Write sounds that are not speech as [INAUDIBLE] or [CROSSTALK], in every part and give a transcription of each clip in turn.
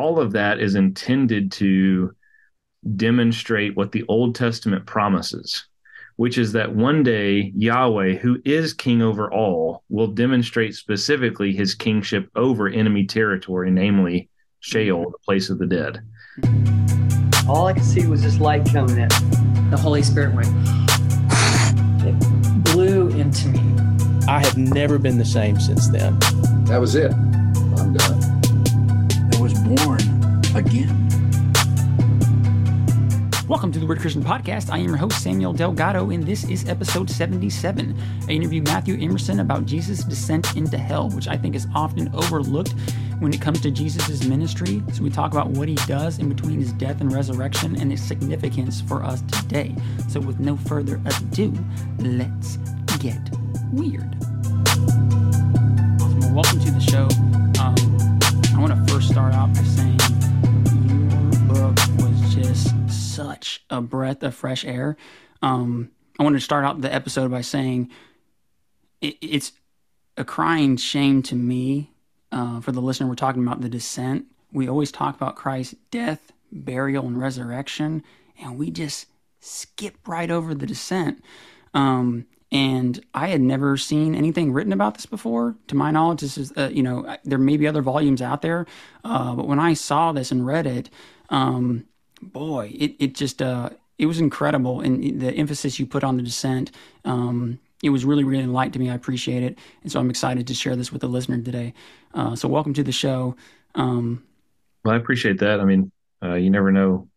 all of that is intended to demonstrate what the Old Testament promises, which is that one day Yahweh, who is king over all, will demonstrate specifically his kingship over enemy territory, namely Sheol, the place of the dead. All I could see was this light coming in. The Holy Spirit went, [SIGHS] it blew into me. I have never been the same since then. That was it. I'm done. Born again. Welcome to the Weird Christian Podcast. I am your host, Samuel Delgado, and this is episode 77. I interview Matthew Emerson about Jesus' descent into hell, which I think is often overlooked when it comes to Jesus' ministry. So we talk about what he does in between his death and resurrection and its significance for us today. So with no further ado, let's get weird. Welcome to the show. Um, first start off by saying your book was just such a breath of fresh air. Um, I wanted to start out the episode by saying it, it's a crying shame to me uh, for the listener. We're talking about the descent. We always talk about Christ's death, burial, and resurrection, and we just skip right over the descent. Um, and I had never seen anything written about this before. To my knowledge, this is, uh, you know, there may be other volumes out there, uh, but when I saw this and read it, um, boy, it, it just, uh, it was incredible. And the emphasis you put on the descent, um, it was really, really light to me. I appreciate it. And so I'm excited to share this with the listener today. Uh, so welcome to the show. Um, well, I appreciate that. I mean, uh, you never know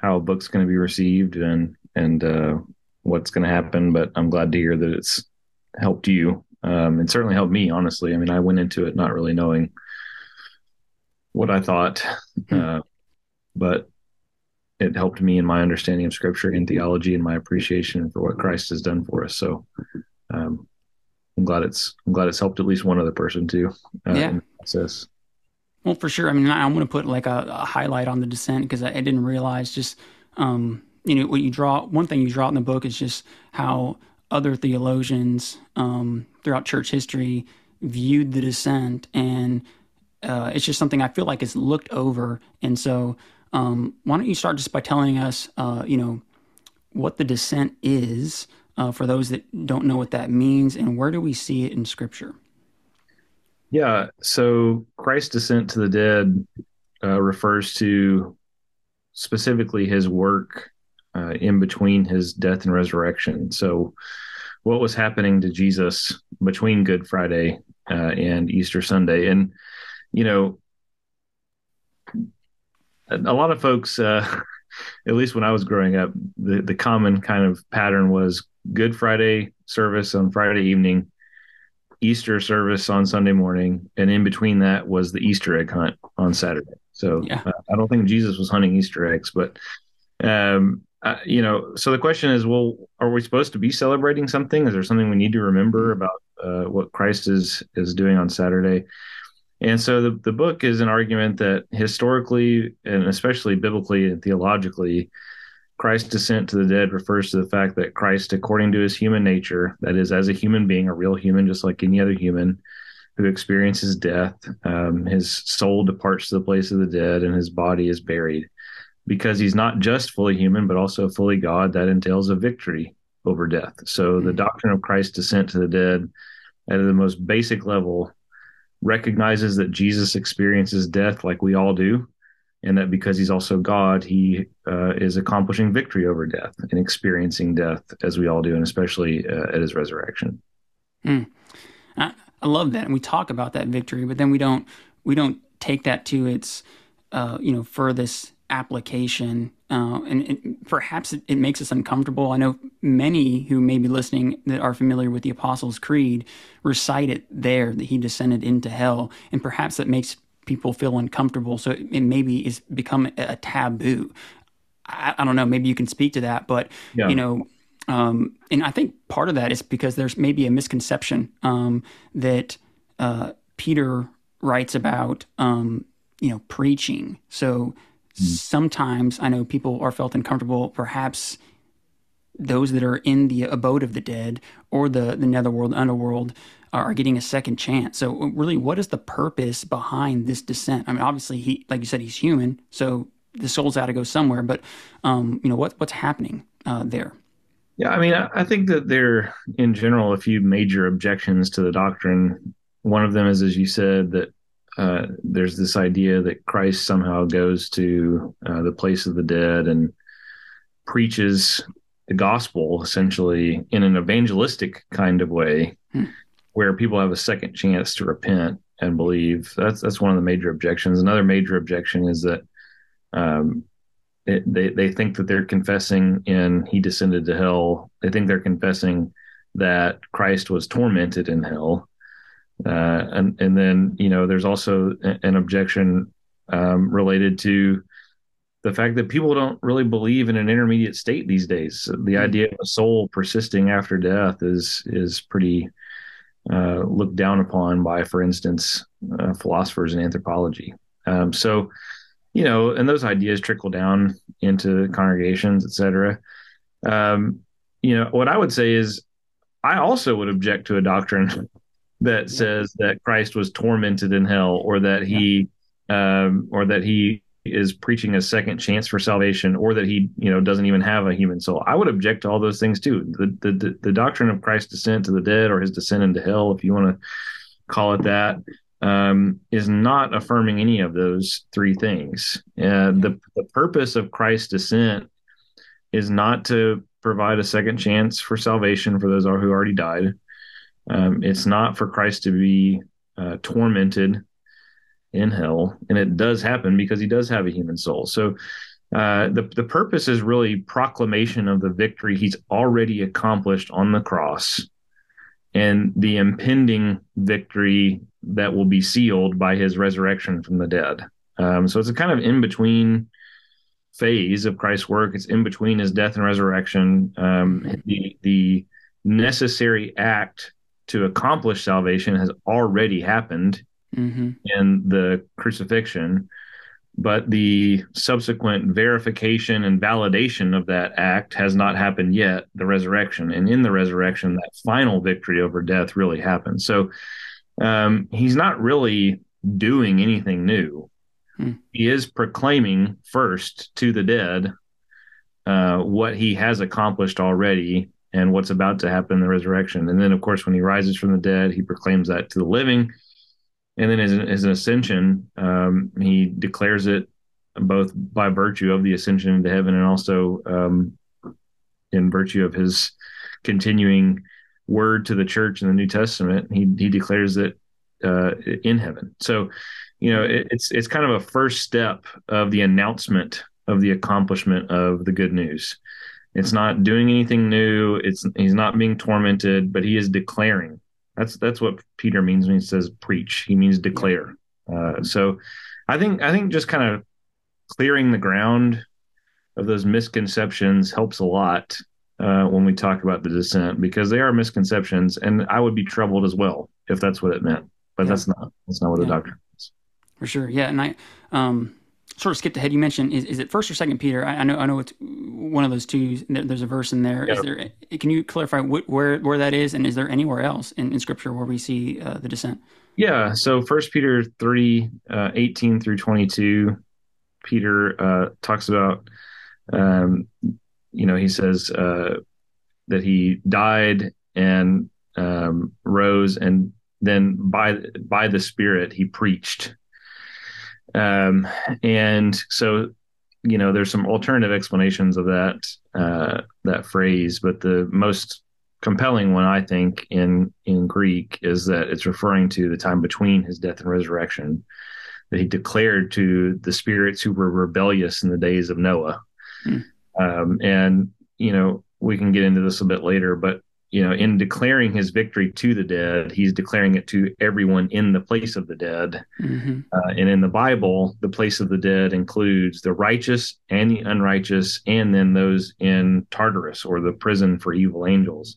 how a book's going to be received and, and, uh, what's going to happen, but I'm glad to hear that it's helped you. Um, and certainly helped me, honestly. I mean, I went into it not really knowing what I thought, hmm. uh, but it helped me in my understanding of scripture and theology and my appreciation for what Christ has done for us. So, um, I'm glad it's I'm glad it's helped at least one other person too. Uh, yeah. process. Well, for sure. I mean, I'm going to put like a, a, highlight on the descent because I, I, didn't realize just um, you know what you draw. One thing you draw in the book is just how other theologians um, throughout church history viewed the descent, and uh, it's just something I feel like is looked over. And so um, why don't you start just by telling us, uh, you know, what the descent is uh, for those that don't know what that means, and where do we see it in Scripture? Yeah, so Christ's descent to the dead uh, refers to specifically his work uh, in between his death and resurrection. So, what was happening to Jesus between Good Friday uh, and Easter Sunday? And you know, a lot of folks, uh, [LAUGHS] at least when I was growing up, the, the common kind of pattern was Good Friday service on Friday evening, Easter service on Sunday morning, and in between that was the Easter egg hunt on Saturday. So yeah. uh, I don't think Jesus was hunting Easter eggs, but um, uh, you know, so the question is, well, are we supposed to be celebrating something? Is there something we need to remember about uh, what Christ is is doing on Saturday? And so the, the book is an argument that historically and especially biblically and theologically, Christ's descent to the dead refers to the fact that Christ, according to his human nature, that is, as a human being, a real human, just like any other human, who experiences death, um, his soul departs to the place of the dead and his body is buried. Because he's not just fully human, but also fully God, that entails a victory over death. So mm-hmm. the doctrine of Christ's descent to the dead, at the most basic level, recognizes that Jesus experiences death like we all do, and that because he's also God, he uh, is accomplishing victory over death and experiencing death as we all do, and especially uh, at his resurrection. Mm. I, I, love that, and we talk about that victory, but then we don't we don't take that to its uh, you know furthest application uh, and, and, perhaps it, it, makes us uncomfortable. I know many who may be listening that are familiar with the Apostles' Creed recite it there that he descended into hell, and perhaps that makes people feel uncomfortable. So it, it maybe is become a, a taboo. I, I, don't know. Maybe you can speak to that, but yeah. you know, um, and I think part of that is because there's maybe a misconception um, that uh, Peter writes about, um, you know, preaching. So Mm. Sometimes I know people are felt uncomfortable, perhaps those that are in the abode of the dead or the the netherworld, underworld, are getting a second chance. So, really, what is the purpose behind this descent? I mean, obviously, he, like you said, he's human, so the soul's got to go somewhere. But, um, you know, what what's happening uh, there? Yeah, I mean, I think that there, in general, a few major objections to the doctrine. One of them is, as you said, that uh, there's this idea that Christ somehow goes to uh, the place of the dead and preaches the gospel essentially in an evangelistic kind of way, hmm. where people have a second chance to repent and believe. That's that's one of the major objections. Another major objection is that um, it, they they think that they're confessing in he descended to hell. They think they're confessing that Christ was tormented in hell, uh, and and then you know there's also an objection um, related to the fact that people don't really believe in an intermediate state these days. The mm-hmm. idea of a soul persisting after death is is pretty uh, looked down upon by, for instance, uh, philosophers in anthropology. Um, so, you know, and those ideas trickle down into congregations, et cetera. Um, you know, what I would say is, I also would object to a doctrine that says that Christ was tormented in hell, or that he, yeah. um, or that he is preaching a second chance for salvation, or that he, you know, doesn't even have a human soul. I would object to all those things too. The the the, the doctrine of Christ's descent to the dead, or his descent into hell, if you want to call it that, um, is not affirming any of those three things. Uh, the the purpose of Christ's descent is not to provide a second chance for salvation for those who already died. Um, it's not for Christ to be uh, tormented in hell, and it does happen because he does have a human soul. So uh, the the purpose is really proclamation of the victory he's already accomplished on the cross, and the impending victory that will be sealed by his resurrection from the dead. Um, so it's a kind of in between phase of Christ's work. It's in between his death and resurrection. Um, the the necessary act to accomplish salvation has already happened mm-hmm. in the crucifixion, but the subsequent verification and validation of that act has not happened yet, the resurrection. And in the resurrection, that final victory over death really happens. So um, he's not really doing anything new. Hmm. He is proclaiming first to the dead uh, what he has accomplished already and what's about to happen in the resurrection. And then, of course, when he rises from the dead, he proclaims that to the living. And then, as an, as an ascension, um, he declares it both by virtue of the ascension into heaven and also um, in virtue of his continuing word to the church in the New Testament. He he declares it uh, in heaven. So, you know, it, it's it's kind of a first step of the announcement of the accomplishment of the good news. It's not doing anything new. It's he's not being tormented, but he is declaring. That's that's what Peter means when he says preach. He means declare. Uh, so, I think I think just kind of clearing the ground of those misconceptions helps a lot uh, when we talk about the descent because they are misconceptions, and I would be troubled as well if that's what it meant. But yeah. that's not that's not what yeah. the doctrine is. For sure, yeah, and I um, sort of skipped ahead. You mentioned is, is it First or Second Peter? I, I, know I know it's one of those two. There's a verse in there. Is there? Can you clarify wh- where where that is, and is there anywhere else in, in Scripture where we see uh, the descent? Yeah. So First Peter three uh, eighteen through twenty two, Peter uh, talks about. Um, you know, he says uh, that he died and um, rose, and then by by the Spirit he preached um, and so, you know, there's some alternative explanations of that uh, that phrase, but the most compelling one, I think, in in Greek is that it's referring to the time between his death and resurrection that he declared to the spirits who were rebellious in the days of Noah. Hmm. Um, and you know, we can get into this a bit later, but you know, in declaring his victory to the dead, he's declaring it to everyone in the place of the dead. Mm-hmm. Uh, and in the Bible, the place of the dead includes the righteous and the unrighteous, and then those in Tartarus or the prison for evil angels.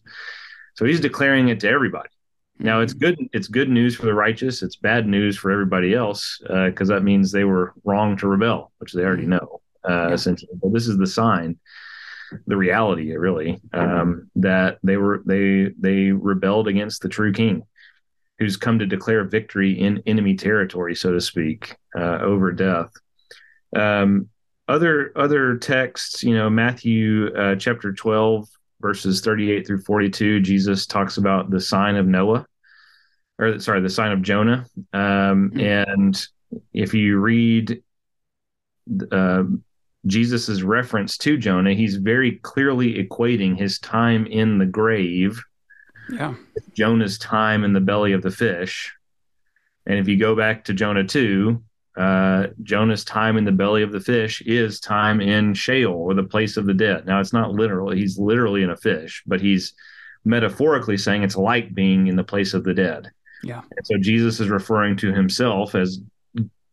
So he's declaring it to everybody. Mm-hmm. Now it's good. It's good news for the righteous. It's bad news for everybody else because uh, that means they were wrong to rebel, which they already mm-hmm. know uh, yeah. essentially. But this is the sign the reality, really, um, that they were they they rebelled against the true king, who's come to declare victory in enemy territory, so to speak, uh, over death. Um, other other texts, you know, Matthew uh, chapter twelve, verses thirty-eight through forty-two, Jesus talks about the sign of Noah, or sorry, the sign of Jonah, um, mm-hmm. and if you read uh, Jesus's reference to Jonah, he's very clearly equating his time in the grave, yeah, Jonah's time in the belly of the fish. And if you go back to Jonah 2, uh, Jonah's time in the belly of the fish is time in Sheol or the place of the dead. Now, it's not literal, he's literally in a fish, but he's metaphorically saying it's like being in the place of the dead. Yeah. And so Jesus is referring to himself as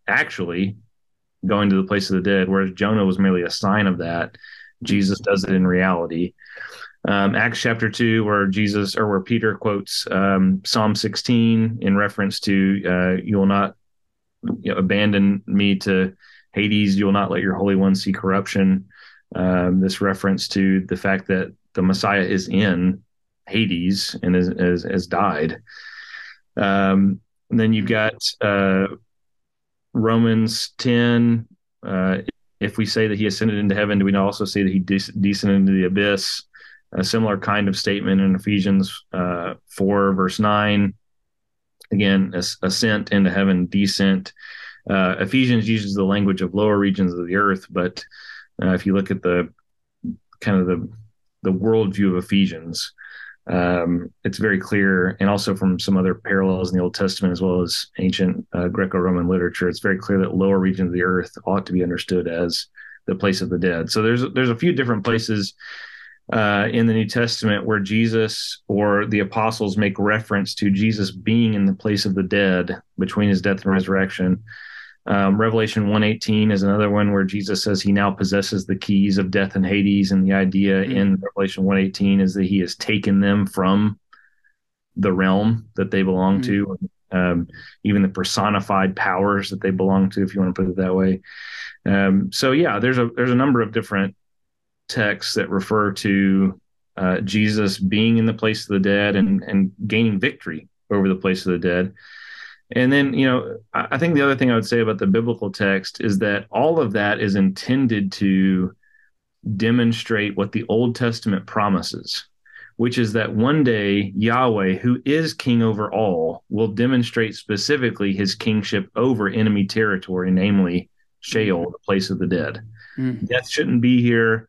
actually going to the place of the dead, whereas Jonah was merely a sign of that. Jesus does it in reality. Um, Acts chapter 2, where Jesus or where Peter quotes um, Psalm 16 in reference to, uh, You will not you know, abandon me to Hades, you will not let your Holy One see corruption. Um, this reference to the fact that the Messiah is in Hades and has, has, died. Um, and then you've got uh, Romans 10, uh, if we say that he ascended into heaven, do we not also say that he de- descended into the abyss? A similar kind of statement in Ephesians uh, 4, verse 9. Again, ascent into heaven, descent. Uh, Ephesians uses the language of lower regions of the earth, but uh, if you look at the kind of the the worldview of Ephesians, um, it's very clear, and also from some other parallels in the Old Testament as well as ancient uh, Greco-Roman literature, it's very clear that lower regions of the earth ought to be understood as the place of the dead. So there's there's a few different places uh, in the New Testament where Jesus or the apostles make reference to Jesus being in the place of the dead between his death and resurrection. Um, Revelation 118 is another one where Jesus says he now possesses the keys of death and Hades. And the idea mm-hmm. in Revelation 118 is that he has taken them from the realm that they belong mm-hmm. to, um, even the personified powers that they belong to, if you want to put it that way. Um, so yeah, there's a there's a number of different texts that refer to uh, Jesus being in the place of the dead and and gaining victory over the place of the dead. And then, you know, I think the other thing I would say about the biblical text is that all of that is intended to demonstrate what the Old Testament promises, which is that one day Yahweh, who is king over all, will demonstrate specifically his kingship over enemy territory, namely Sheol, the place of the dead. Mm. Death shouldn't be here.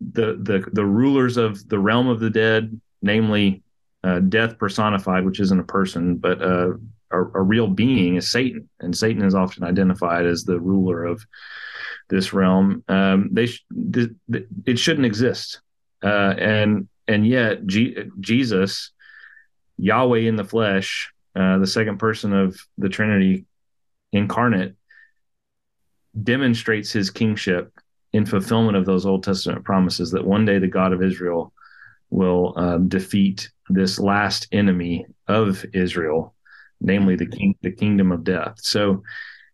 The, the the rulers of the realm of the dead, namely uh, death personified, which isn't a person, but uh, a, a real being is Satan, and Satan is often identified as the ruler of this realm. Um, they sh- th- th- it shouldn't exist, uh, and and yet G- Jesus, Yahweh in the flesh, uh, the second person of the Trinity, incarnate, demonstrates his kingship in fulfillment of those Old Testament promises that one day the God of Israel will um, defeat this last enemy of Israel namely the king, the kingdom of death. So,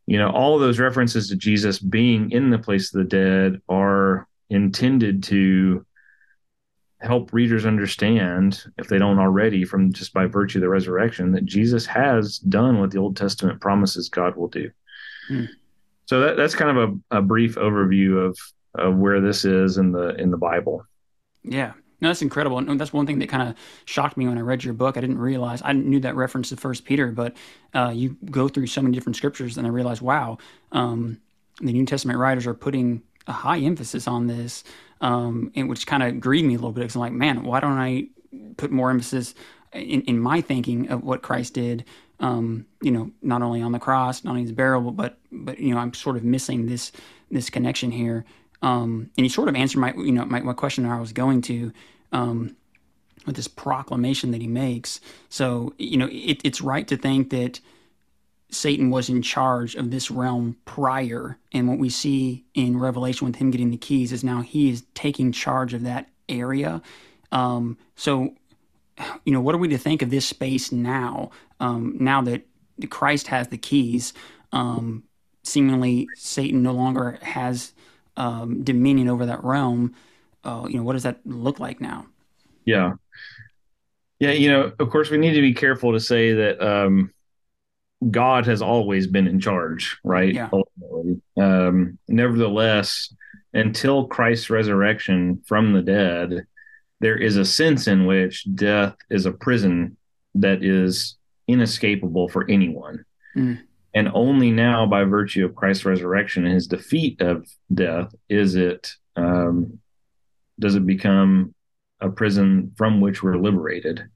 you know, all of those references to Jesus being in the place of the dead are intended to help readers understand, if they don't already, from just by virtue of the resurrection, that Jesus has done what the Old Testament promises God will do. Hmm. So that, that's kind of a, a brief overview of of where this is in the in the Bible. Yeah, no, that's incredible. And that's one thing that kind of shocked me when I read your book. I didn't realize I knew that reference to First Peter, but uh, you go through so many different scriptures, and I realized, wow, um, the New Testament writers are putting a high emphasis on this, um, and which kind of grieved me a little bit because I'm like, man, why don't I put more emphasis in, in my thinking of what Christ did? Um, you know, not only on the cross, not only his burial, but but you know, I'm sort of missing this this connection here. Um, and he sort of answered my, you know, my, my question I was going to, um, with this proclamation that he makes. So, you know, it, it's right to think that Satan was in charge of this realm prior. And what we see in Revelation with him getting the keys is now he is taking charge of that area. Um, so, you know, what are we to think of this space now? Um, now that Christ has the keys, um, seemingly Satan no longer has um, dominion over that realm. uh, you know, what does that look like now? Yeah. Yeah, you know, of course, we need to be careful to say that um, God has always been in charge, right? Yeah. Um, nevertheless, until Christ's resurrection from the dead, there is a sense in which death is a prison that is inescapable for anyone. Mm. And only now, by virtue of Christ's resurrection and his defeat of death, is it um, does it become a prison from which we're liberated.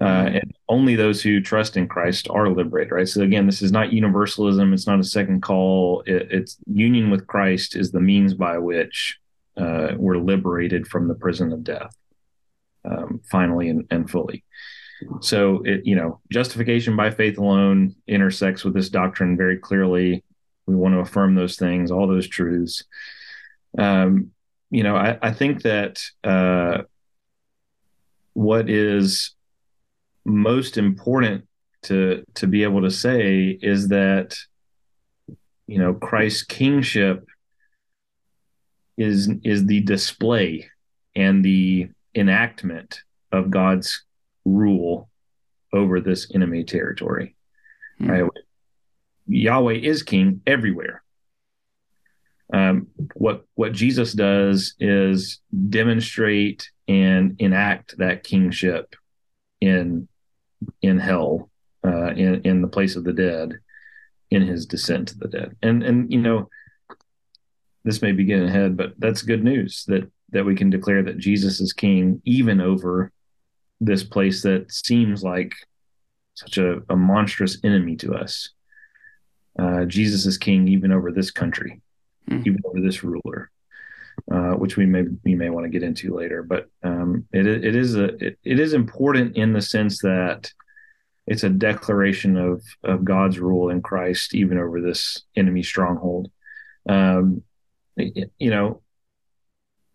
Uh, and only those who trust in Christ are liberated, right? So again, this is not universalism; it's not a second call. It, it's union with Christ is the means by which uh, we're liberated from the prison of death, um, finally and, and fully. So it, you know, justification by faith alone intersects with this doctrine very clearly. We want to affirm those things, all those truths. Um, you know, I, I think that uh, what is most important to to be able to say is that you know Christ's kingship is is the display and the enactment of God's rule over this enemy territory. Hmm. Right? Yahweh is king everywhere. Um, what what Jesus does is demonstrate and enact that kingship in in hell, uh, in in the place of the dead, in his descent to the dead. And and you know, this may be getting ahead, but that's good news that that we can declare that Jesus is king even over this place that seems like such a, a monstrous enemy to us. Uh, Jesus is king even over this country, Hmm. even over this ruler, uh, which we may we may want to get into later. But um, it it is a it, it is important in the sense that it's a declaration of of God's rule in Christ even over this enemy stronghold. Um, you know,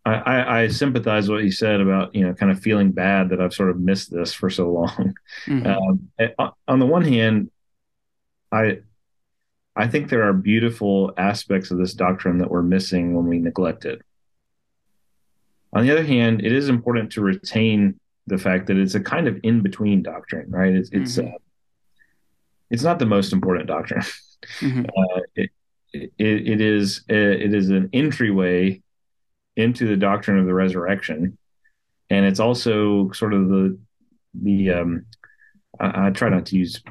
I, I, sympathize what he said about you know kind of feeling bad that I've sort of missed this for so long. Mhm. [LAUGHS] Um, on the one hand, I I think there are beautiful aspects of this doctrine that we're missing when we neglect it. On the other hand, it is important to retain the fact that it's a kind of in between doctrine, right? It's it's Mhm. uh, it's not the most important doctrine. Mhm. [LAUGHS] Uh, it, it it is uh, it is an entryway into the doctrine of the resurrection, and it's also sort of the the um, I, I try not to use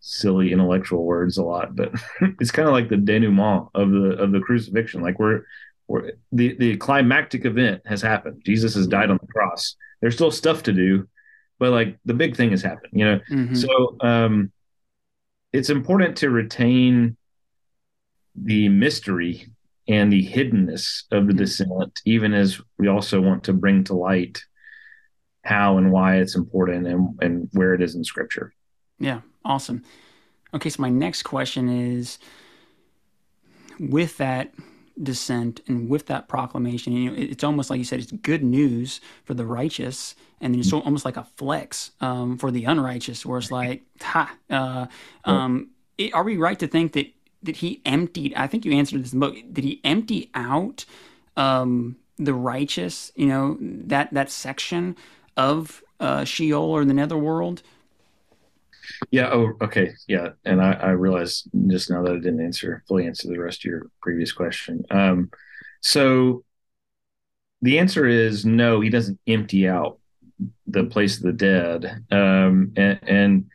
silly intellectual words a lot, but [LAUGHS] it's kind of like the denouement of the of the crucifixion. Like we're we're the the climactic event has happened. Jesus has died on the cross. There's still stuff to do, but like the big thing has happened. You know, Mhm. so um, it's important to retain the mystery and the hiddenness of the descent, even as we also want to bring to light how and why it's important and, and where it is in Scripture. Yeah, awesome. Okay, so my next question is with that descent and with that proclamation, you know, it's almost like you said, it's good news for the righteous, and then it's al- almost like a flex um, for the unrighteous, where it's [LAUGHS] like, ha. Uh, um, it- are we right to think that that he emptied? I think you answered this in the book. Did he empty out um, the righteous? You know that that section of uh, Sheol or the netherworld. Yeah. Oh, okay. Yeah. And I, I realized just now that I didn't answer fully answer the rest of your previous question. Um, so the answer is no. He doesn't empty out the place of the dead. Um, and, and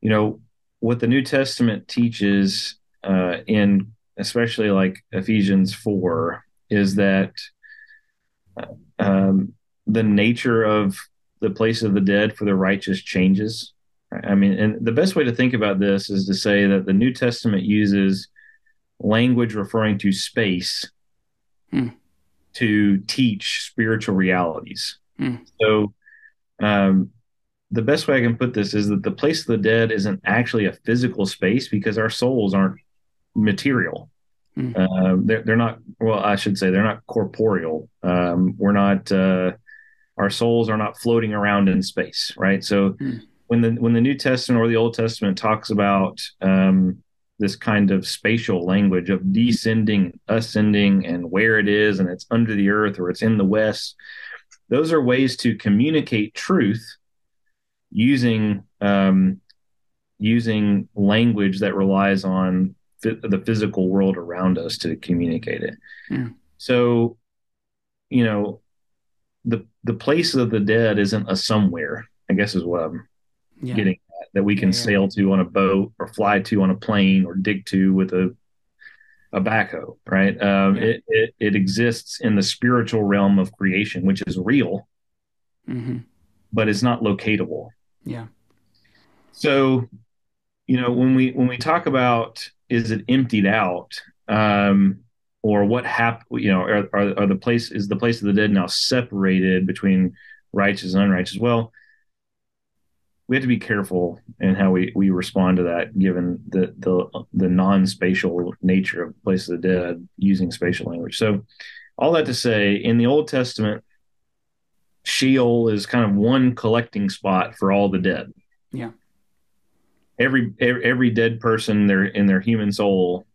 you know what the New Testament teaches uh, in especially like Ephesians four is that um, the nature of the place of the dead for the righteous changes. I mean, and the best way to think about this is to say that the New Testament uses language referring to space Hmm. to teach spiritual realities. Hmm. So, um, the best way I can put this is that the place of the dead isn't actually a physical space because our souls aren't material. Hmm. Uh, they're they're not. Well, I should say they're not corporeal. Um, we're not. Uh, our souls are not floating around in space, right? So Hmm. when the when the New Testament or the Old Testament talks about um, this kind of spatial language of descending, ascending, and where it is, and it's under the earth or it's in the west. Those are ways to communicate truth using um, using language that relies on the physical world around us to communicate it. Yeah. So, you know, the the place of the dead isn't a somewhere. I guess is what I'm Yeah. getting at, that we can Yeah, sail to on a boat or fly to on a plane or dig to with a a backhoe, right? Um, it, it it exists in the spiritual realm of creation, which is real, hmm but it's not locatable. Yeah. So, you know, when we when we talk about is it emptied out, um, or what happened, you know, are, are are the place is the place of the dead now separated between righteous and unrighteous? Well, we have to be careful in how we we respond to that, given the the the non-spatial nature of place of the dead using spatial language. So, all that to say, in the Old Testament, Sheol is kind of one collecting spot for all the dead Yeah. Every every, dead person their in their human soul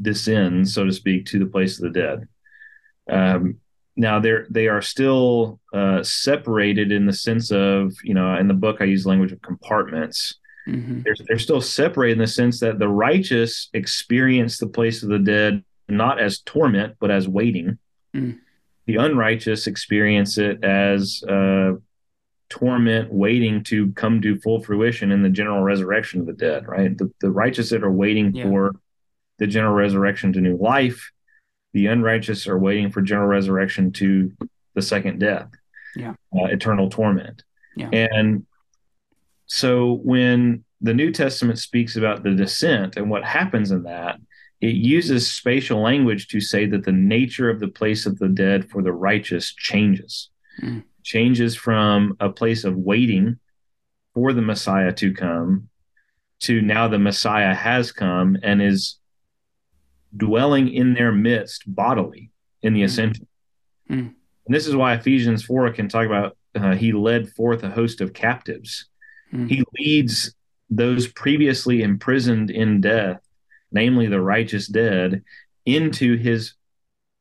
descends so to speak to the place of the dead. Um, now they're they are still uh, separated in the sense of you know in the book i use language of compartments. Hmm they're, they're still separated in the sense that the righteous experience the place of the dead not as torment but as waiting. Mm. the unrighteous experience it as uh, torment waiting to come to full fruition in the general resurrection of the dead right the, the righteous that are waiting Yeah. for the general resurrection to new life the unrighteous are waiting for general resurrection to the second death Yeah. uh, eternal torment Yeah. and so when the new testament speaks about the descent and what happens in that it uses spatial language to say that the nature of the place of the dead for the righteous changes Mm. Changes from a place of waiting for the messiah to come to now the messiah has come and is dwelling in their midst bodily in the Mm. ascension Mm. and this is why ephesians 4 can talk about uh, he led forth a host of captives Mm. he leads those previously imprisoned in death namely the righteous dead into his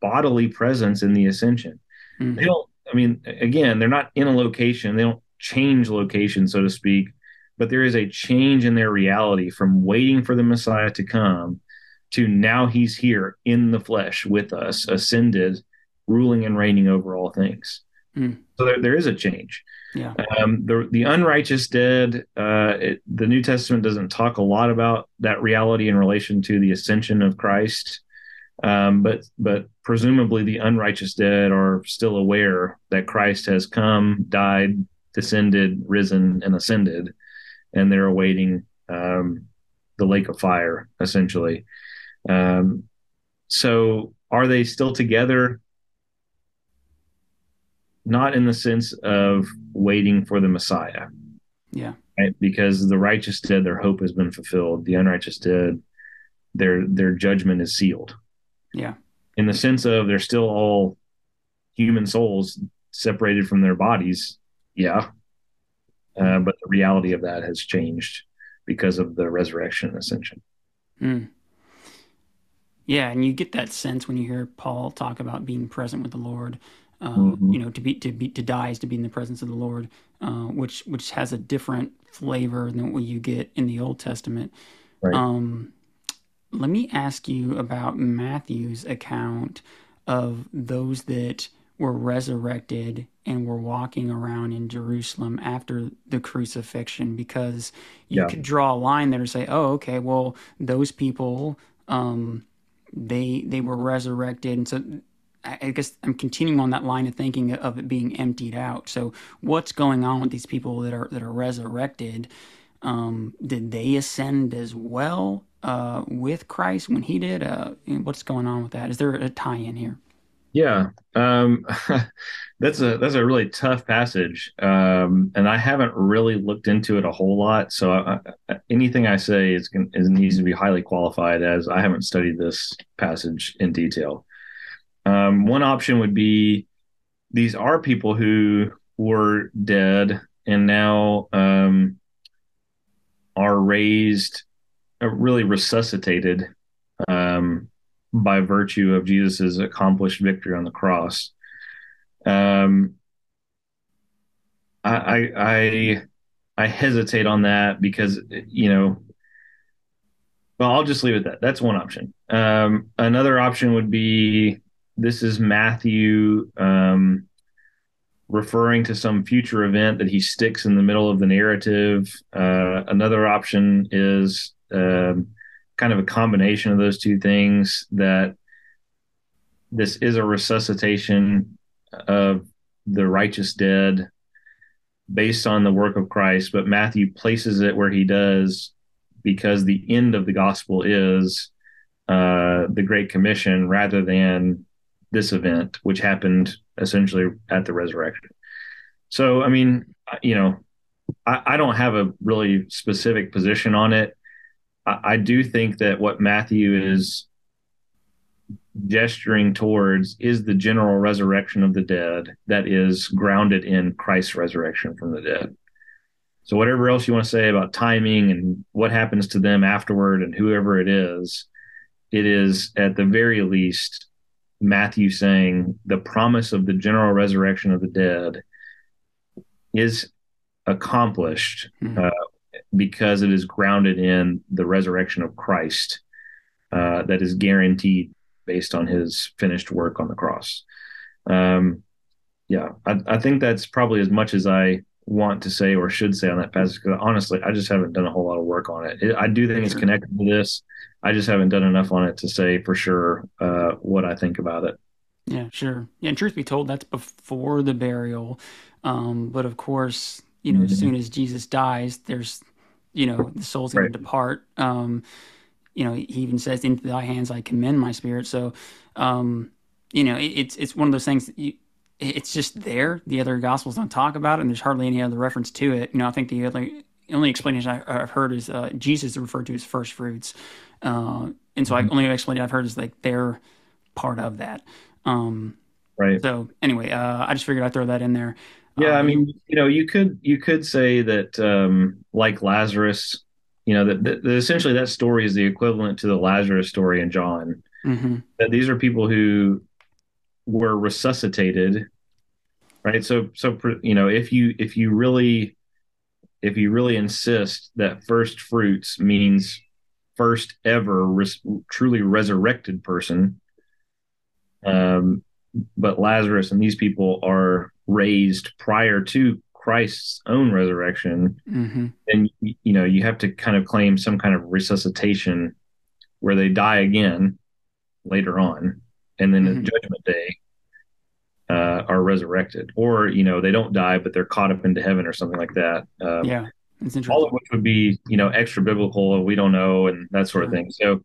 bodily presence in the ascension Mm. they don't i mean again they're not in a location they don't change location so to speak but there is a change in their reality from waiting for the messiah to come to now he's here in the flesh with us ascended ruling and reigning over all things Mm. so there, there is a change Yeah. um, the the unrighteous dead. Uh, it, the New Testament doesn't talk a lot about that reality in relation to the ascension of Christ, um, but but presumably the unrighteous dead are still aware that Christ has come, died, descended, risen, and ascended, and they're awaiting um, the lake of fire, essentially. Um, so, are they still together? Not in the sense of waiting for the Messiah, Yeah. right? Because the righteous dead, their hope has been fulfilled. The unrighteous dead, their their judgment is sealed. Yeah. In the sense of they're still all human souls separated from their bodies, yeah. Uh, but the reality of that has changed because of the resurrection and ascension. Mm. Yeah, and you get that sense when you hear Paul talk about being present with the Lord. Uh, Mhm. You know, to be to be to die is to be in the presence of the Lord, uh, which which has a different flavor than what you get in the Old Testament. Right. Um, let me ask you about Matthew's account of those that were resurrected and were walking around in Jerusalem after the crucifixion, because you Yeah. could draw a line there to say, oh, okay, well, those people, um, they they were resurrected, and so I I guess I'm continuing on that line of thinking of it being emptied out. So, what's going on with these people that are that are resurrected? Um, did they ascend as well uh, with Christ when he did? Uh, what's going on with that? Is there a tie-in here? Yeah, um, [LAUGHS] that's a that's a really tough passage, um, and I haven't really looked into it a whole lot. So I, I, anything I say is, is needs to be highly qualified, as I haven't studied this passage in detail. Um, one option would be these are people who were dead and now um, are raised really resuscitated um, by virtue of Jesus's accomplished victory on the cross. Um, I, I, I I hesitate on that because you know. Well, I'll just leave it at that. That's one option. Um, another option would be this is Matthew um, referring to some future event that he sticks in the middle of the narrative. Uh, another option is um, kind of a combination of those two things that this is a resuscitation of the righteous dead based on the work of Christ, but Matthew places it where he does because the end of the gospel is uh, the Great Commission rather than this event, which happened essentially at the resurrection. So, I mean, you know, I, I don't have a really specific position on it. I, I do think that what Matthew is gesturing towards is the general resurrection of the dead that is grounded in Christ's resurrection from the dead. So, whatever else you want to say about timing and what happens to them afterward and whoever it is, it is at the very least Matthew saying the promise of the general resurrection of the dead is accomplished mm-hmm. uh, because it is grounded in the resurrection of Christ uh, that is guaranteed based on his finished work on the cross. Um, yeah, I, I, think that's probably as much as I want to say or should say on that passage. Because honestly, I just haven't done a whole lot of work on it. it I do think it's connected to this. I just haven't done enough on it to say for sure uh, what I think about it. Yeah, sure. Yeah, and truth be told, that's before the burial. Um, but of course, you know, mm-hmm. as soon as Jesus dies, there's, you know, the soul's going right. to depart. Um, you know, he even says, "Into thy hands I commend my spirit." So, um, you know, it, it's it's one of those things. You, it's just there. The other gospels don't talk about it, and there's hardly any other reference to it. You know, I think the only only explanation I, have heard is uh, Jesus is referred to as first fruits, uh, and so mm-hmm. I only explanation I've heard is like they're part of that. Um, right. So anyway, uh, I just figured I'd throw that in there. Yeah, um, I mean, you know, you could you could say that um, like Lazarus, you know that, that, essentially that story is the equivalent to the lazarus story in john mm-hmm. that these are people who were resuscitated right so so you know if you if you really if you really insist that first fruits means first ever res- truly resurrected person um but lazarus and these people are raised prior to Christ's own resurrection, mm-hmm. then you know you have to kind of claim some kind of resuscitation where they die again later on, and then mm-hmm. Judgment Day uh, are resurrected, or you know they don't die but they're caught up into heaven or something like that. Um, yeah, it's interesting. all of which would be you know extra biblical, and we don't know, and that sort of thing. So,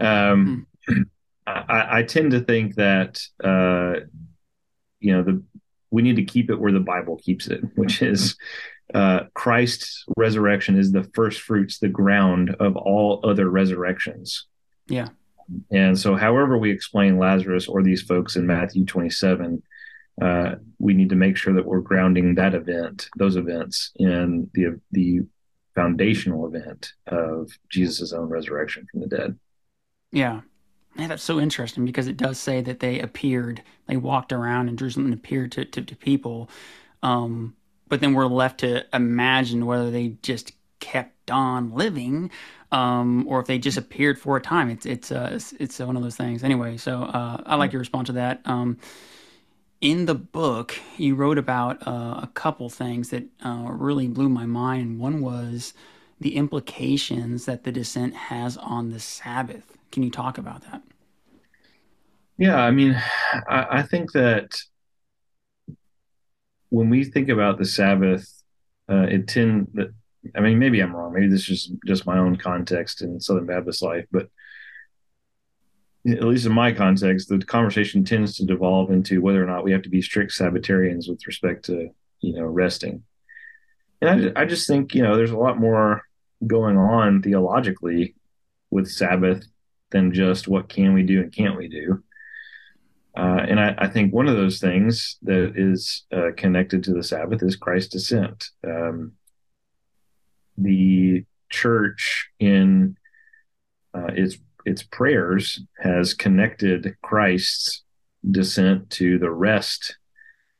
um, [CLEARS THROAT] mm-hmm. I, I, tend to think that uh, you know the we need to keep it where the Bible keeps it, which is uh, Christ's resurrection is the first fruits, the ground of all other resurrections. Yeah. And so, however, we explain Lazarus or these folks in Matthew 27, uh, we need to make sure that we're grounding that event, those events, in the the foundational event of Jesus' own resurrection from the dead. Yeah. Man, that's so interesting because it does say that they appeared, they walked around in Jerusalem and appeared to, to, to people. Um, but then we're left to imagine whether they just kept on living um, or if they just appeared for a time. It's it's uh, it's, it's one of those things. Anyway, so uh, I like your response to that. Um, in the book, you wrote about uh, a couple things that uh, really blew my mind. One was the implications that the descent has on the Sabbath. Can you talk about that? Yeah, I mean, I, I think that when we think about the Sabbath, uh, it tend that I mean, maybe I'm wrong. Maybe this is just my own context in Southern Baptist life, but at least in my context, the conversation tends to devolve into whether or not we have to be strict Sabbatarians with respect to you know resting. And I, I just think you know there's a lot more going on theologically with Sabbath than just what can we do and can't we do. Uh, and I, I, think one of those things that is uh, connected to the Sabbath is Christ's descent. Um, the church in uh, its its prayers has connected Christ's descent to the rest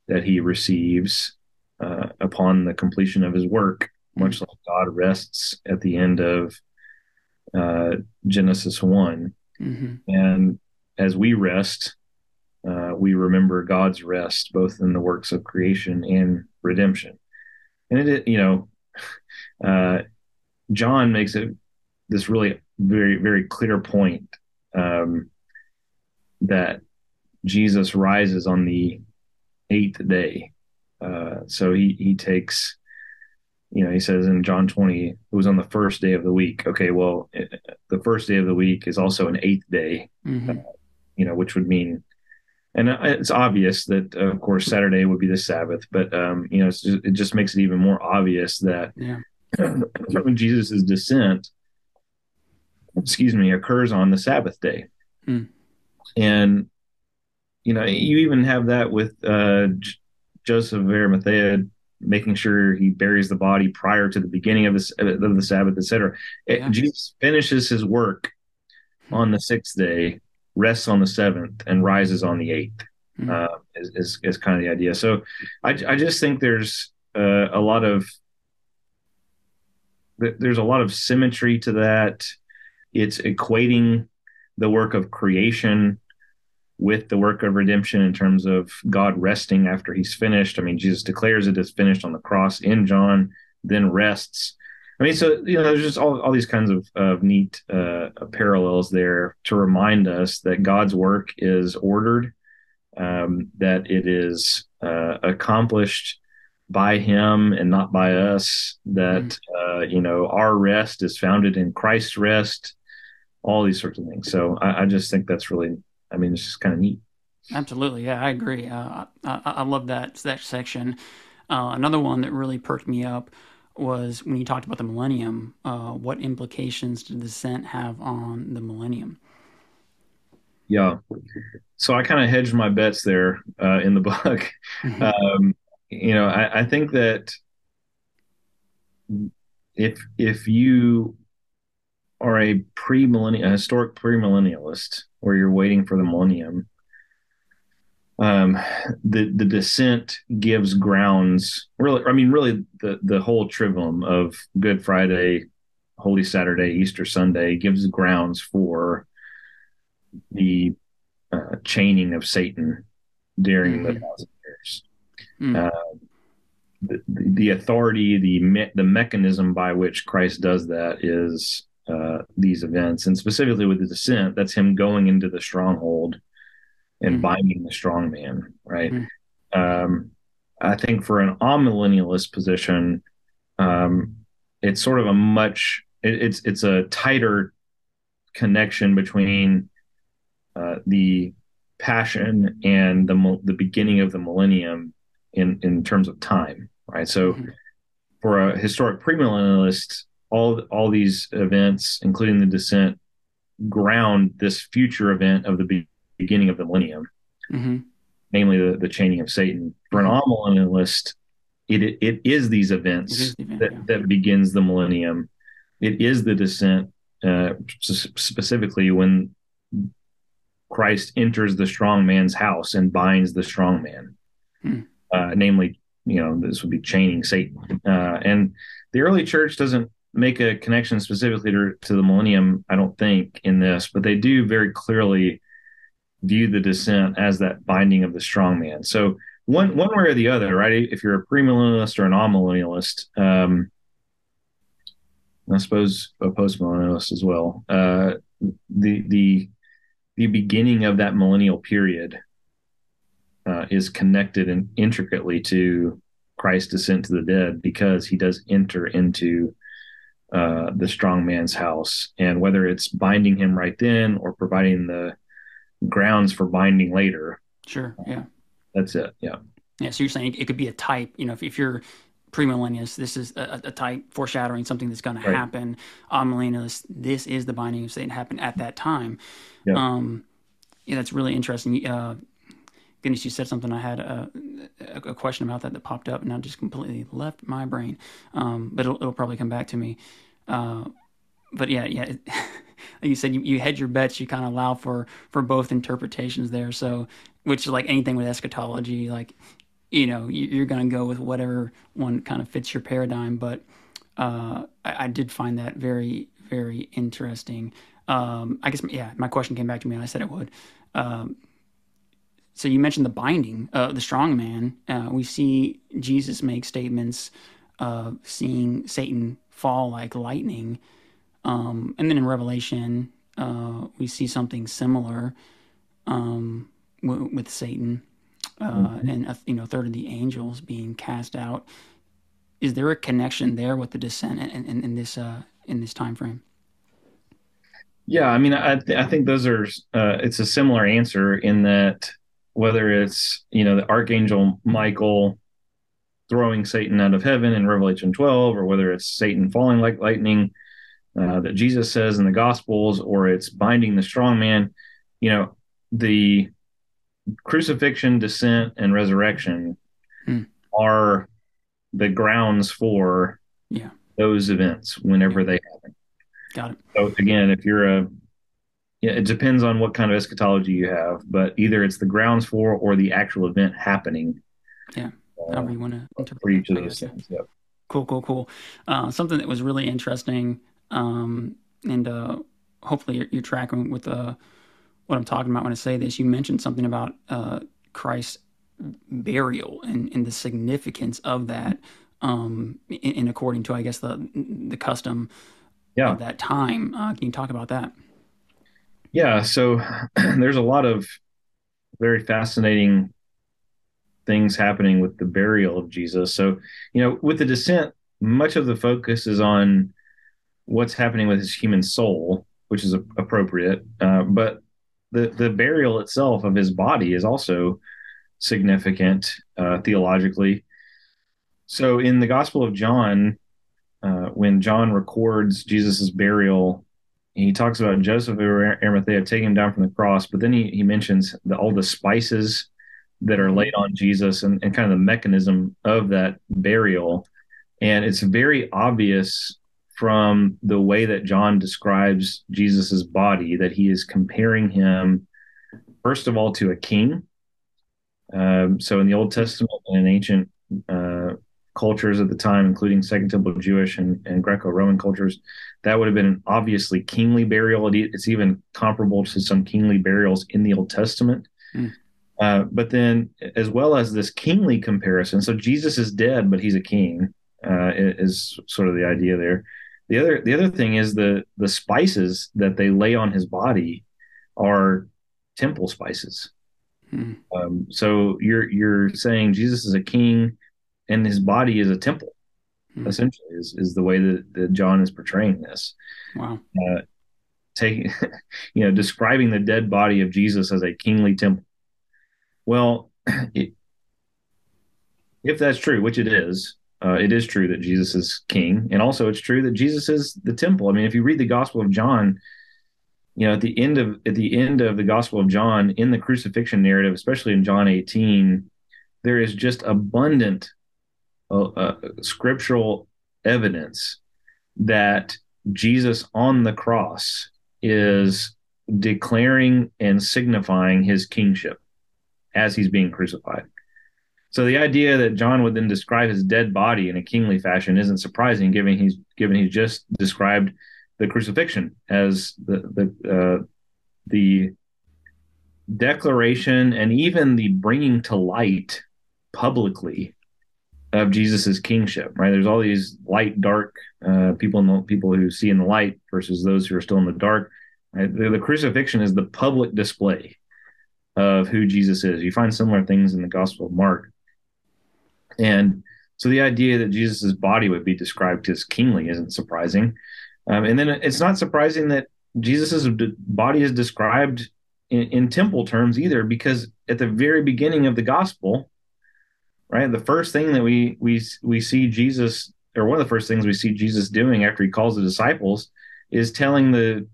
that he receives uh, upon the completion of his work, much like God rests at the end of uh, Genesis one, Mm-hmm. and as we rest, uh, we remember God's rest, both in the works of creation and redemption. And it, you know, uh, John makes it this really very, very clear point um, that Jesus rises on the eighth day. Uh, so he he takes, you know, he says in John twenty, it was on the first day of the week. Okay, well, it, the first day of the week is also an eighth day Mm-hmm. you know, which would mean, and it's obvious that, of course, Saturday would be the Sabbath, but um, you know, just, it just makes it even more obvious that Yeah. [CLEARS THROAT] Jesus' descent, excuse me, occurs on the Sabbath day, Hmm. and you know, you even have that with uh, J- Joseph of Arimathea making sure he buries the body prior to the beginning of the, of the Sabbath, etc. Yeah. Jesus finishes his work on the sixth day, rests on the seventh, and rises on the eighth. Mhm. Uh, is, is is kind of the idea. So I I just think there's uh, a lot of there's a lot of symmetry to that. It's equating the work of creation with the work of redemption in terms of God resting after he's finished. I mean, Jesus declares it is finished on the cross in John, then rests. I mean, so you know, there's just all, all these kinds of, of neat uh, parallels there to remind us that God's work is ordered, um, that it is uh, accomplished by Him and not by us. That uh, you know, our rest is founded in Christ's rest. All these sorts of things. So I, I just think that's really, I mean, it's just kind of neat. Absolutely, yeah, I agree. Uh, I, I, I love that that section. Uh, another one that really perked me up was when you talked about the millennium. Uh, what implications did the descent have on the millennium? Yeah. So I kind of hedged my bets there uh, in the book. um, you know, I, I think that if if you are a pre-millennial, a historic pre-millennialist, where you're waiting for the millennium, um, the the descent gives grounds. Really, I mean, really, the the whole triduum of Good Friday, Holy Saturday, Easter Sunday gives grounds for the uh, chaining of Satan during the Mhm. thousand years. Mm. Uh, the, the authority, the me- the mechanism by which Christ does that is uh, these events, and specifically with the descent, that's him going into the stronghold and Mhm. binding the strong man. Right. Mhm. Um, I think for an amillennialist position, um, it's sort of a much it, it's it's a tighter connection between uh, the passion and the the beginning of the millennium in in terms of time, right? So Mhm. for a historic premillennialist, all all these events, including the descent, ground this future event of the beginning of the millennium, Mhm. namely the, the chaining of Satan. For an amillennialist, it it is these events is the event, that, yeah. that begins the millennium. It is the descent, uh, specifically when Christ enters the strong man's house and binds the strong man, Hmm. uh, namely, you know, this would be chaining Satan. Uh, and the early church doesn't make a connection specifically to, to the millennium, I don't think, in this, but they do very clearly view the descent as that binding of the strong man. So one one way or the other, right? If you're a premillennialist or an amillennialist, um, I suppose a postmillennialist as well. Uh, the the the beginning of that millennial period uh, is connected and intricately to Christ's descent to the dead because he does enter into uh, the strong man's house, and whether it's binding him right then or providing the grounds for binding later, Sure, yeah. that's it. Yeah. Yeah, so you're saying it could be a type, you know, if, if you're premillennialist, this is a, a type foreshadowing something that's going Right. to happen. Amillennialist, this is the binding of Satan happened at that time. Yeah. Um, yeah, that's really interesting. Uh, goodness, you said something. I had a, a, a question about that that popped up, and I just completely left my brain. Um, but it'll, it'll probably come back to me. Uh, but yeah, yeah, it, [LAUGHS] like you said, you, you hedge your bets. You kind of allow for for both interpretations there. So, which is like anything with eschatology, like you know, you're going to go with whatever one kind of fits your paradigm. But uh, I, I, did find that very, very interesting. Um, I guess, yeah, my question came back to me, and I said it would. Um, so you mentioned the binding, uh, the strong man. Uh, we see Jesus make statements of seeing Satan fall like lightning. Um, and then in Revelation, uh, we see something similar um, w- with Satan uh, mm-hmm. and a, you know, third of the angels being cast out. Is there a connection there with the descent in, in, in this uh, in this time frame? Yeah, I mean, I th- I think those are uh, it's a similar answer in that whether it's you know the archangel Michael throwing Satan out of heaven in Revelation 12, or whether it's Satan falling like lightning uh, that Jesus says in the Gospels, or it's binding the strong man, you know, the crucifixion, descent, and resurrection hmm. are the grounds for yeah. those events whenever yeah. they happen. Got it. So again, if you're a yeah, it depends on what kind of eschatology you have, but either it's the grounds for or the actual event happening. Yeah, uh, however you want to interpret for each of those things. Yep. Cool, cool, cool. Uh, something that was really interesting, um, and uh, hopefully you're, you're, tracking with uh, what I'm talking about when I say this. You mentioned something about uh, Christ's burial and, and the significance of that, um, in, in, according to I guess the the custom yeah. of that time. Uh, can you talk about that? Yeah, so [CLEARS THROAT] there's a lot of very fascinating things happening with the burial of Jesus. So, you know, with the descent, much of the focus is on what's happening with his human soul, which is appropriate. Uh, but the the burial itself of his body is also significant uh, theologically. So, in the Gospel of John, uh, when John records Jesus's burial he talks about Joseph of Arimathea taking him down from the cross, but then he, he mentions the, all the spices that are laid on Jesus and, and kind of the mechanism of that burial. And it's very obvious from the way that John describes Jesus's body that he is comparing him, first of all, to a king. Um, so in the Old Testament and in ancient uh, cultures at the time, including Second Temple Jewish and, and Greco-Roman cultures, that would have been an obviously kingly burial. It's even comparable to some kingly burials in the Old Testament. Mm. Uh, but then, as well as this kingly comparison, so Jesus is dead, but he's a king, uh, is sort of the idea there. The other, the other thing is the the spices that they lay on his body are temple spices. Mm. Um, so you're you're saying Jesus is a king and his body is a temple mm-hmm. essentially is, is the way that, that john is portraying this wow uh, taking [LAUGHS] you know describing the dead body of jesus as a kingly temple well it, [CLEARS THROAT] if that's true which it is uh, it is true that jesus is king and also it's true that jesus is the temple i mean if you read the gospel of john you know at the end of at the end of the gospel of john in the crucifixion narrative especially in john 18 there is just abundant uh, scriptural evidence that Jesus on the cross is declaring and signifying his kingship as he's being crucified. So the idea that John would then describe his dead body in a kingly fashion isn't surprising, given he's given he's just described the crucifixion as the the uh, the declaration and even the bringing to light publicly of Jesus's kingship, right? There's all these light, dark uh, people, in the, people who see in the light versus those who are still in the dark. Right? The, the, crucifixion is the public display of who Jesus is. You find similar things in the Gospel of Mark, and so the idea that Jesus's body would be described as kingly isn't surprising. Um, and then it's not surprising that Jesus's body is described in, in temple terms either, because at the very beginning of the gospel, right? The first thing that we we we see Jesus, or one of the first things we see Jesus doing after he calls the disciples, is telling the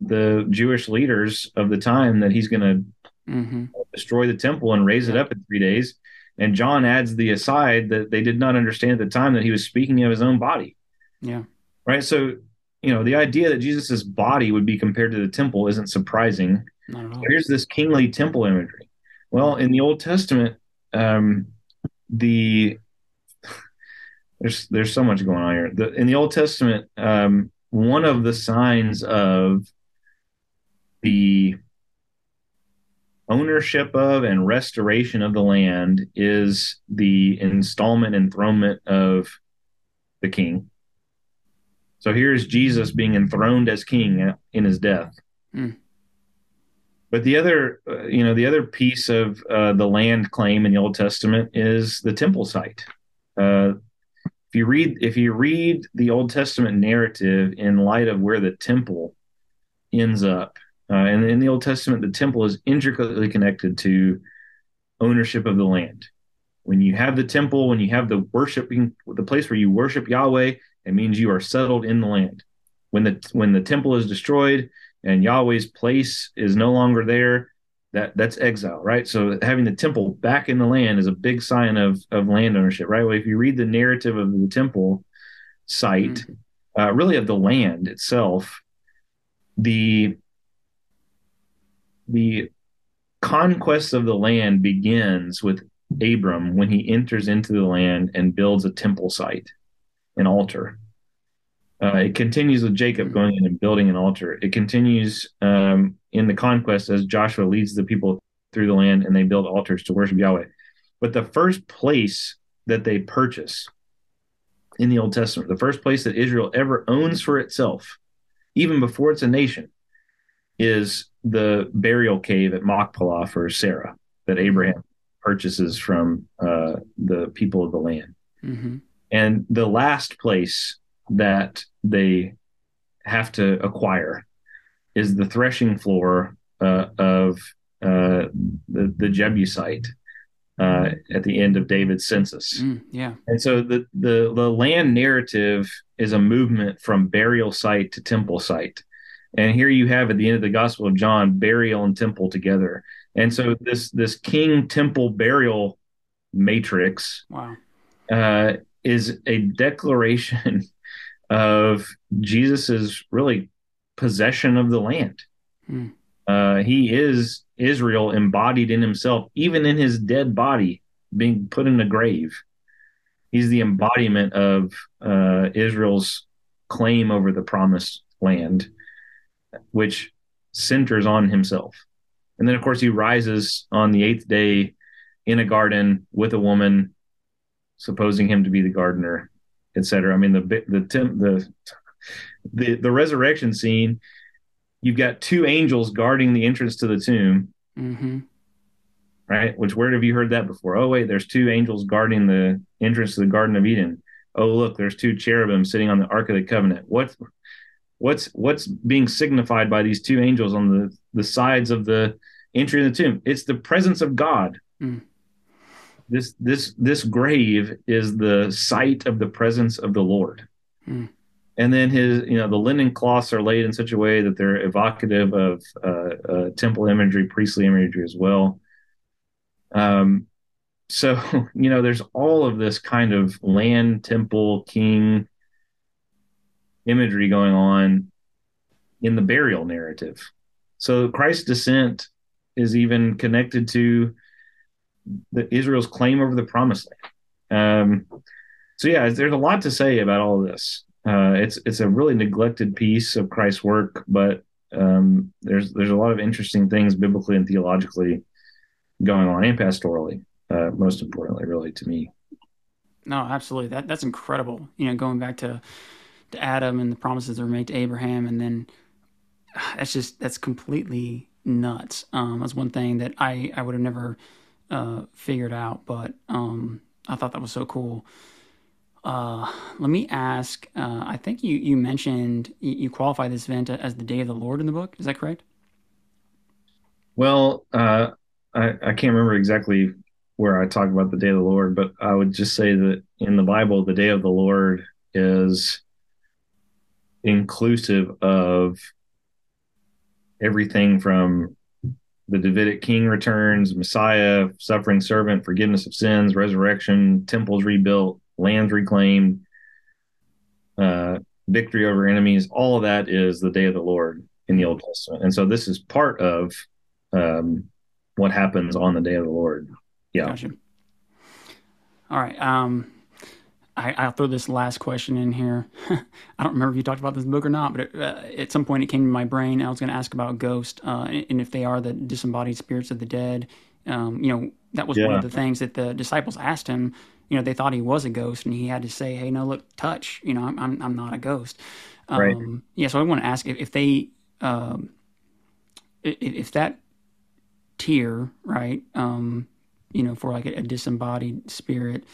the Jewish leaders of the time that he's going to mm-hmm. destroy the temple and raise yeah. it up in three days. And John adds the aside that they did not understand at the time that he was speaking of his own body. Yeah. Right. So you know, the idea that Jesus's body would be compared to the temple isn't surprising. Not at all. Here's this kingly temple imagery. Well, in the Old Testament, um, the [LAUGHS] there's there's so much going on here. The, in the Old Testament, um, one of the signs of the ownership of and restoration of the land is the installment enthronement of the king. So here's Jesus being enthroned as king in his death. Mm. But the other, uh, you know, the other piece of uh, the land claim in the Old Testament is the temple site. Uh, if you read, if you read the Old Testament narrative in light of where the temple ends up, uh, and in the Old Testament, the temple is intricately connected to ownership of the land. When you have the temple, when you have the worshiping, the place where you worship Yahweh, it means you are settled in the land. When the when the temple is destroyed and Yahweh's place is no longer there, that that's exile, right? So having the temple back in the land is a big sign of of land ownership, right? Well, if you read the narrative of the temple site, mm-hmm. uh, really of the land itself, the the conquest of the land begins with Abram when he enters into the land and builds a temple site, an altar. Uh, it continues with Jacob going in and building an altar. It continues um, in the conquest as Joshua leads the people through the land and they build altars to worship Yahweh. But the first place that they purchase in the Old Testament, the first place that Israel ever owns for itself, even before it's a nation, is the burial cave at Machpelah for Sarah that Abraham purchases from uh, the people of the land. Mm-hmm. And the last place that they have to acquire is the threshing floor uh, of uh, the, the Jebusite uh, at the end of David's census. Mm, yeah. And so the, the, the land narrative is a movement from burial site to temple site. And here you have at the end of the Gospel of John, burial and temple together. And so this this king temple burial matrix wow. uh, is a declaration [LAUGHS] of Jesus's really possession of the land. Hmm. Uh, he is Israel embodied in himself, even in his dead body being put in a grave. He's the embodiment of uh, Israel's claim over the promised land, which centers on himself. And then, of course, he rises on the eighth day in a garden with a woman, supposing him to be the gardener, etc. I mean, the the the the the resurrection scene. You've got two angels guarding the entrance to the tomb. Mm-hmm. Right. Which where have you heard that before? Oh wait, there's two angels guarding the entrance to the Garden of Eden. Oh look, there's two cherubim sitting on the Ark of the Covenant. What what's what's being signified by these two angels on the the sides of the entry of the tomb? It's the presence of God. Mm this this this grave is the site of the presence of the Lord. Hmm. And then his, you know, the linen cloths are laid in such a way that they're evocative of uh, uh, temple imagery, priestly imagery as well. Um, so [LAUGHS] you know, there's all of this kind of land, temple, king imagery going on in the burial narrative. So Christ's descent is even connected to the Israel's claim over the promised land. Um, so yeah, there's a lot to say about all of this. Uh, it's it's a really neglected piece of Christ's work, but um, there's there's a lot of interesting things biblically and theologically going on, and pastorally, uh, most importantly, really to me. No, absolutely. That that's incredible. You know, going back to to Adam and the promises that were made to Abraham, and then [SIGHS] that's just that's completely nuts. Um, that's one thing that I I would have never uh, figured out, but um, I thought that was so cool. Uh, let me ask. Uh, I think you you mentioned you, you qualify this event as the Day of the Lord in the book. Is that correct? Well, uh, I I can't remember exactly where I talk about the Day of the Lord, but I would just say that in the Bible, the Day of the Lord is inclusive of everything from the Davidic king returns, Messiah, suffering servant, forgiveness of sins, resurrection, temples rebuilt, lands reclaimed, uh, victory over enemies. All of that is the day of the Lord in the Old Testament, and so this is part of um, what happens on the day of the Lord. Yeah. Gotcha. All right. Um, I, I'll throw this last question in here. [LAUGHS] I don't remember if you talked about this book or not, but it, uh, at some point it came to my brain. I was going to ask about ghosts uh, and if they are the disembodied spirits of the dead. Um, you know, that was one of the things that the disciples asked him. You know, they thought he was a ghost, and he had to say, "Hey, no, look, touch. You know, I'm I'm, I'm not a ghost." Um, Right. Yeah. So I want to ask if, if they, um, if that tier, right? Um, you know, for like a, a disembodied spirit,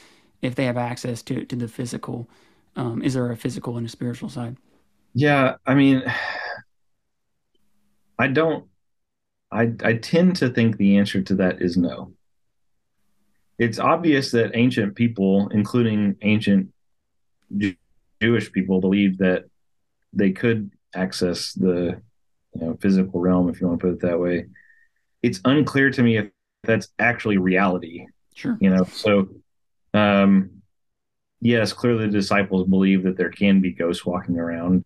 if they have access to to the physical, um, is there a physical and a spiritual side? Yeah, I mean, I don't. I I tend to think the answer to that is no. It's obvious that ancient people, including ancient Jew- Jewish people, believed that they could access the you know physical realm, if you want to put it that way. It's unclear to me if that's actually reality. Sure. You know, so um, yes, clearly the disciples believe that there can be ghosts walking around,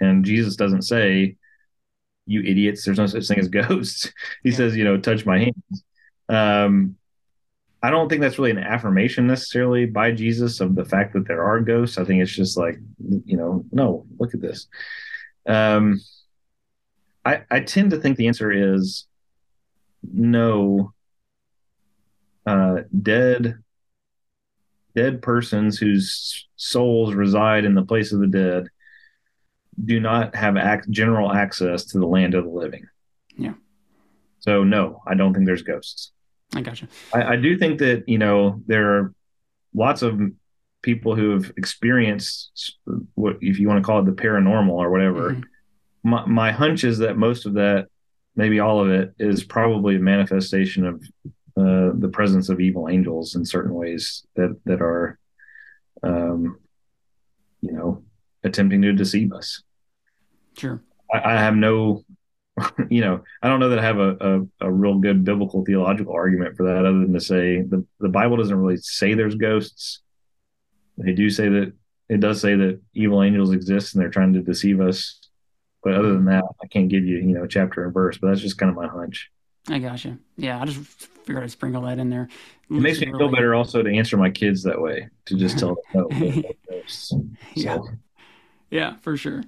and Jesus doesn't say, "You idiots, there's no such thing as ghosts." [LAUGHS] He Yeah. says, "You know, touch my hands." Um, I don't think that's really an affirmation necessarily by Jesus of the fact that there are ghosts. I think it's just like, you know, no, look at this. Um, I I tend to think the answer is no. Uh, dead dead persons whose souls reside in the place of the dead do not have ac- general access to the land of the living. Yeah. So no, I don't think there's ghosts. I gotcha. I, I do think that you know there are lots of people who have experienced what if you want to call it the paranormal or whatever. Mhm. My my hunch is that most of that, maybe all of it, is probably a manifestation of uh, the presence of evil angels in certain ways that that are, um, you know, attempting to deceive us. Sure. I, I have no, [LAUGHS] you know, I don't know that I have a, a, a real good biblical theological argument for that, other than to say the, the Bible doesn't really say there's ghosts. They do say that it does say that evil angels exist and they're trying to deceive us. But other than that, I can't give you, you know, chapter and verse. But that's just kind of my hunch. I gotcha. Yeah, I just figured I'd sprinkle that in there. It makes me feel better also to answer my kids that way, to just tell them no, there are no ghosts. [LAUGHS] Yeah. Yeah, for sure.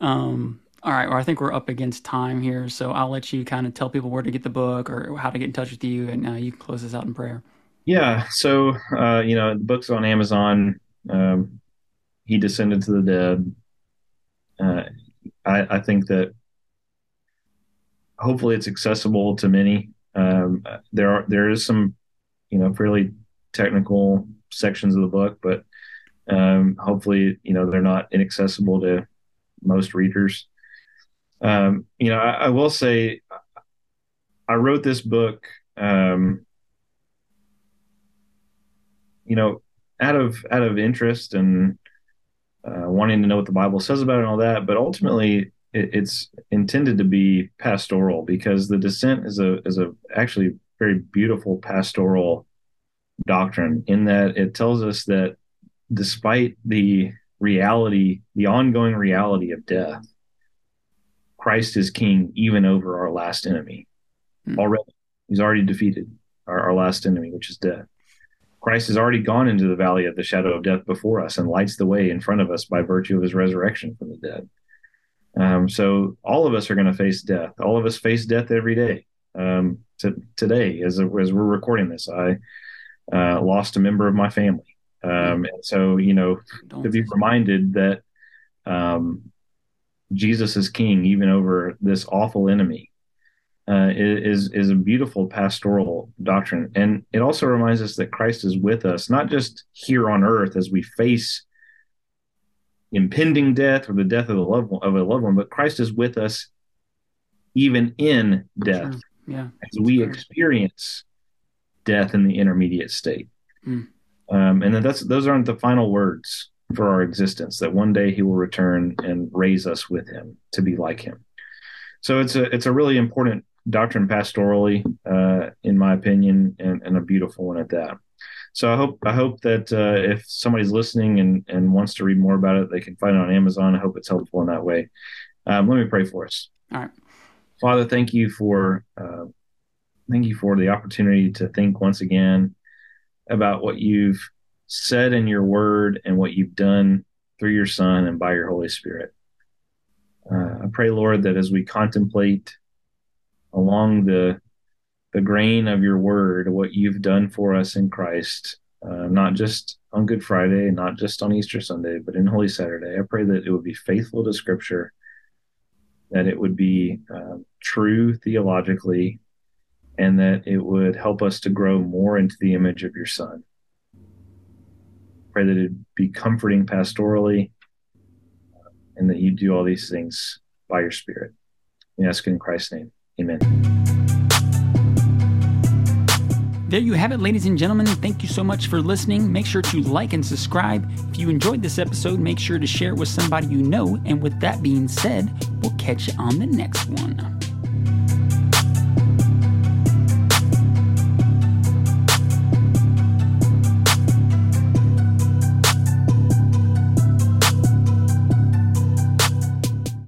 Um, all right. Well, I think we're up against time here, so I'll let you kind of tell people where to get the book or how to get in touch with you, and uh, you can close this out in prayer. Yeah, so uh, you know, the book's on Amazon. Um, he descended to the dead. Uh, I, I think that hopefully it's accessible to many. Um, there are there is some, you know, fairly technical sections of the book, but um, hopefully, you know, they're not inaccessible to most readers. Um, you know, I, I will say, I wrote this book. Um, you know, out of out of interest and uh, wanting to know what the Bible says about it and all that, but ultimately it, it's intended to be pastoral because the descent is a is a actually very beautiful pastoral doctrine in that it tells us that despite the reality, the ongoing reality of death, Christ is king even over our last enemy. Hmm. Already, he's already defeated our, our last enemy, which is death. Christ has already gone into the valley of the shadow of death before us and lights the way in front of us by virtue of his resurrection from the dead. Um, so all of us are going to face death. All of us face death every day. Um, to, today, as, as we're recording this, I uh, lost a member of my family. Um, and so, you know, to be reminded that um, Jesus is king even over this awful enemy uh, is is a beautiful pastoral doctrine, and it also reminds us that Christ is with us, not just here on earth as we face impending death or the death of a loved one, of a loved one, but Christ is with us even in death Sure. Yeah. as we experience death in the intermediate state. Mm. Um, and that that's those aren't the final words for our existence. That one day He will return and raise us with Him to be like Him. So it's a it's a really important doctrine pastorally, uh, in my opinion, and, and a beautiful one at that. So I hope I hope that uh, if somebody's listening and and wants to read more about it, they can find it on Amazon. I hope it's helpful in that way. Um, let me pray for us. All right. Father, thank you for uh, thank you for the opportunity to think once again about what you've said in your word and what you've done through your Son and by your Holy Spirit. Uh, I pray, Lord, that as we contemplate along the the grain of your word, what you've done for us in Christ, uh, not just on Good Friday, not just on Easter Sunday, but in Holy Saturday. I pray that it would be faithful to Scripture, that it would be uh, true theologically, and that it would help us to grow more into the image of your Son. Pray that it be comforting pastorally, and that you do all these things by your Spirit. We ask in Christ's name. Amen. There you have it, ladies and gentlemen. Thank you so much for listening. Make sure to like and subscribe. If you enjoyed this episode, make sure to share it with somebody you know. And with that being said, we'll catch you on the next one.